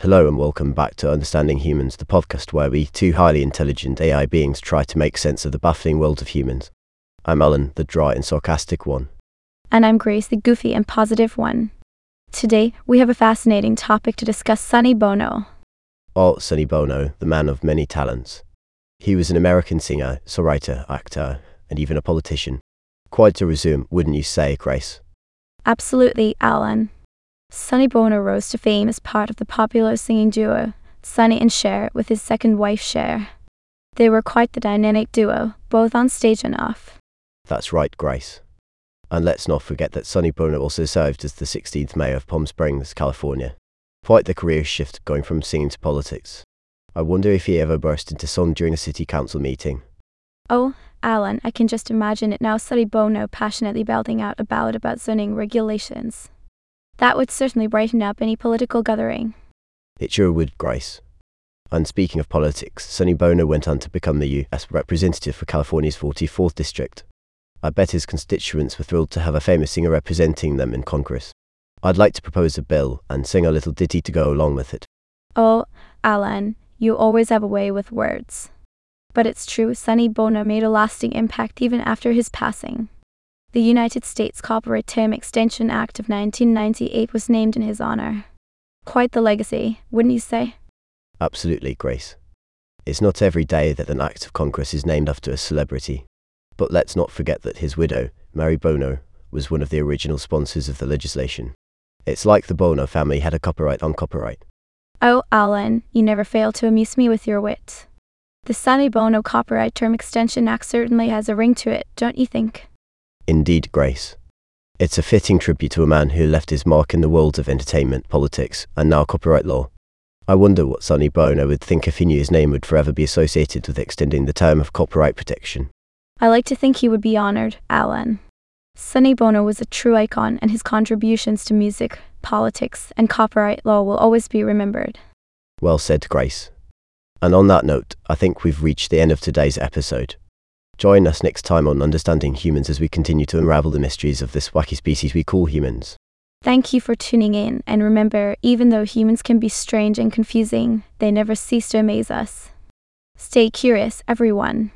Hello and welcome back to Understanding Humans, the podcast where we, two highly intelligent AI beings, try to make sense of the baffling world of humans. I'm Alan, the dry and sarcastic one. And I'm Grace, the goofy and positive one. Today, we have a fascinating topic to discuss Sonny Bono. Or Sonny Bono, the man of many talents. He was an American singer, songwriter, actor, and even a politician. Quite to resume, wouldn't you say, Grace? Absolutely, Alan. Sonny Bono rose to fame as part of the popular singing duo Sonny and Cher with his second wife Cher. They were quite the dynamic duo, both on stage and off. That's right, Grace. And let's not forget that Sonny Bono also served as the 16th mayor of Palm Springs, California. Quite the career shift going from singing to politics. I wonder if he ever burst into song during a city council meeting. Oh, Alan, I can just imagine it now Sonny Bono passionately belting out a ballad about zoning regulations. That would certainly brighten up any political gathering. It sure would, Grace. And speaking of politics, Sonny Bono went on to become the U.S. representative for California's 44th district. I bet his constituents were thrilled to have a famous singer representing them in Congress. I'd like to propose a bill and sing a little ditty to go along with it. Oh, Alan, you always have a way with words. But it's true, Sonny Bono made a lasting impact even after his passing. The United States Copyright Term Extension Act of 1998 was named in his honor. Quite the legacy, wouldn't you say? Absolutely, Grace. It's not every day that an act of Congress is named after a celebrity. But let's not forget that his widow, Mary Bono, was one of the original sponsors of the legislation. It's like the Bono family had a copyright on copyright. Oh, Alan, you never fail to amuse me with your wit. The Sonny Bono Copyright Term Extension Act certainly has a ring to it, don't you think? Indeed, Grace. It's a fitting tribute to a man who left his mark in the world of entertainment, politics, and now copyright law. I wonder what Sonny Bono would think if he knew his name would forever be associated with extending the term of copyright protection. I like to think he would be honored, Alan. Sonny Bono was a true icon, and his contributions to music, politics, and copyright law will always be remembered. Well said, Grace. And on that note, I think we've reached the end of today's episode. Join us next time on Understanding Humans as we continue to unravel the mysteries of this wacky species we call humans. Thank you for tuning in, and remember, even though humans can be strange and confusing, they never cease to amaze us. Stay curious, everyone.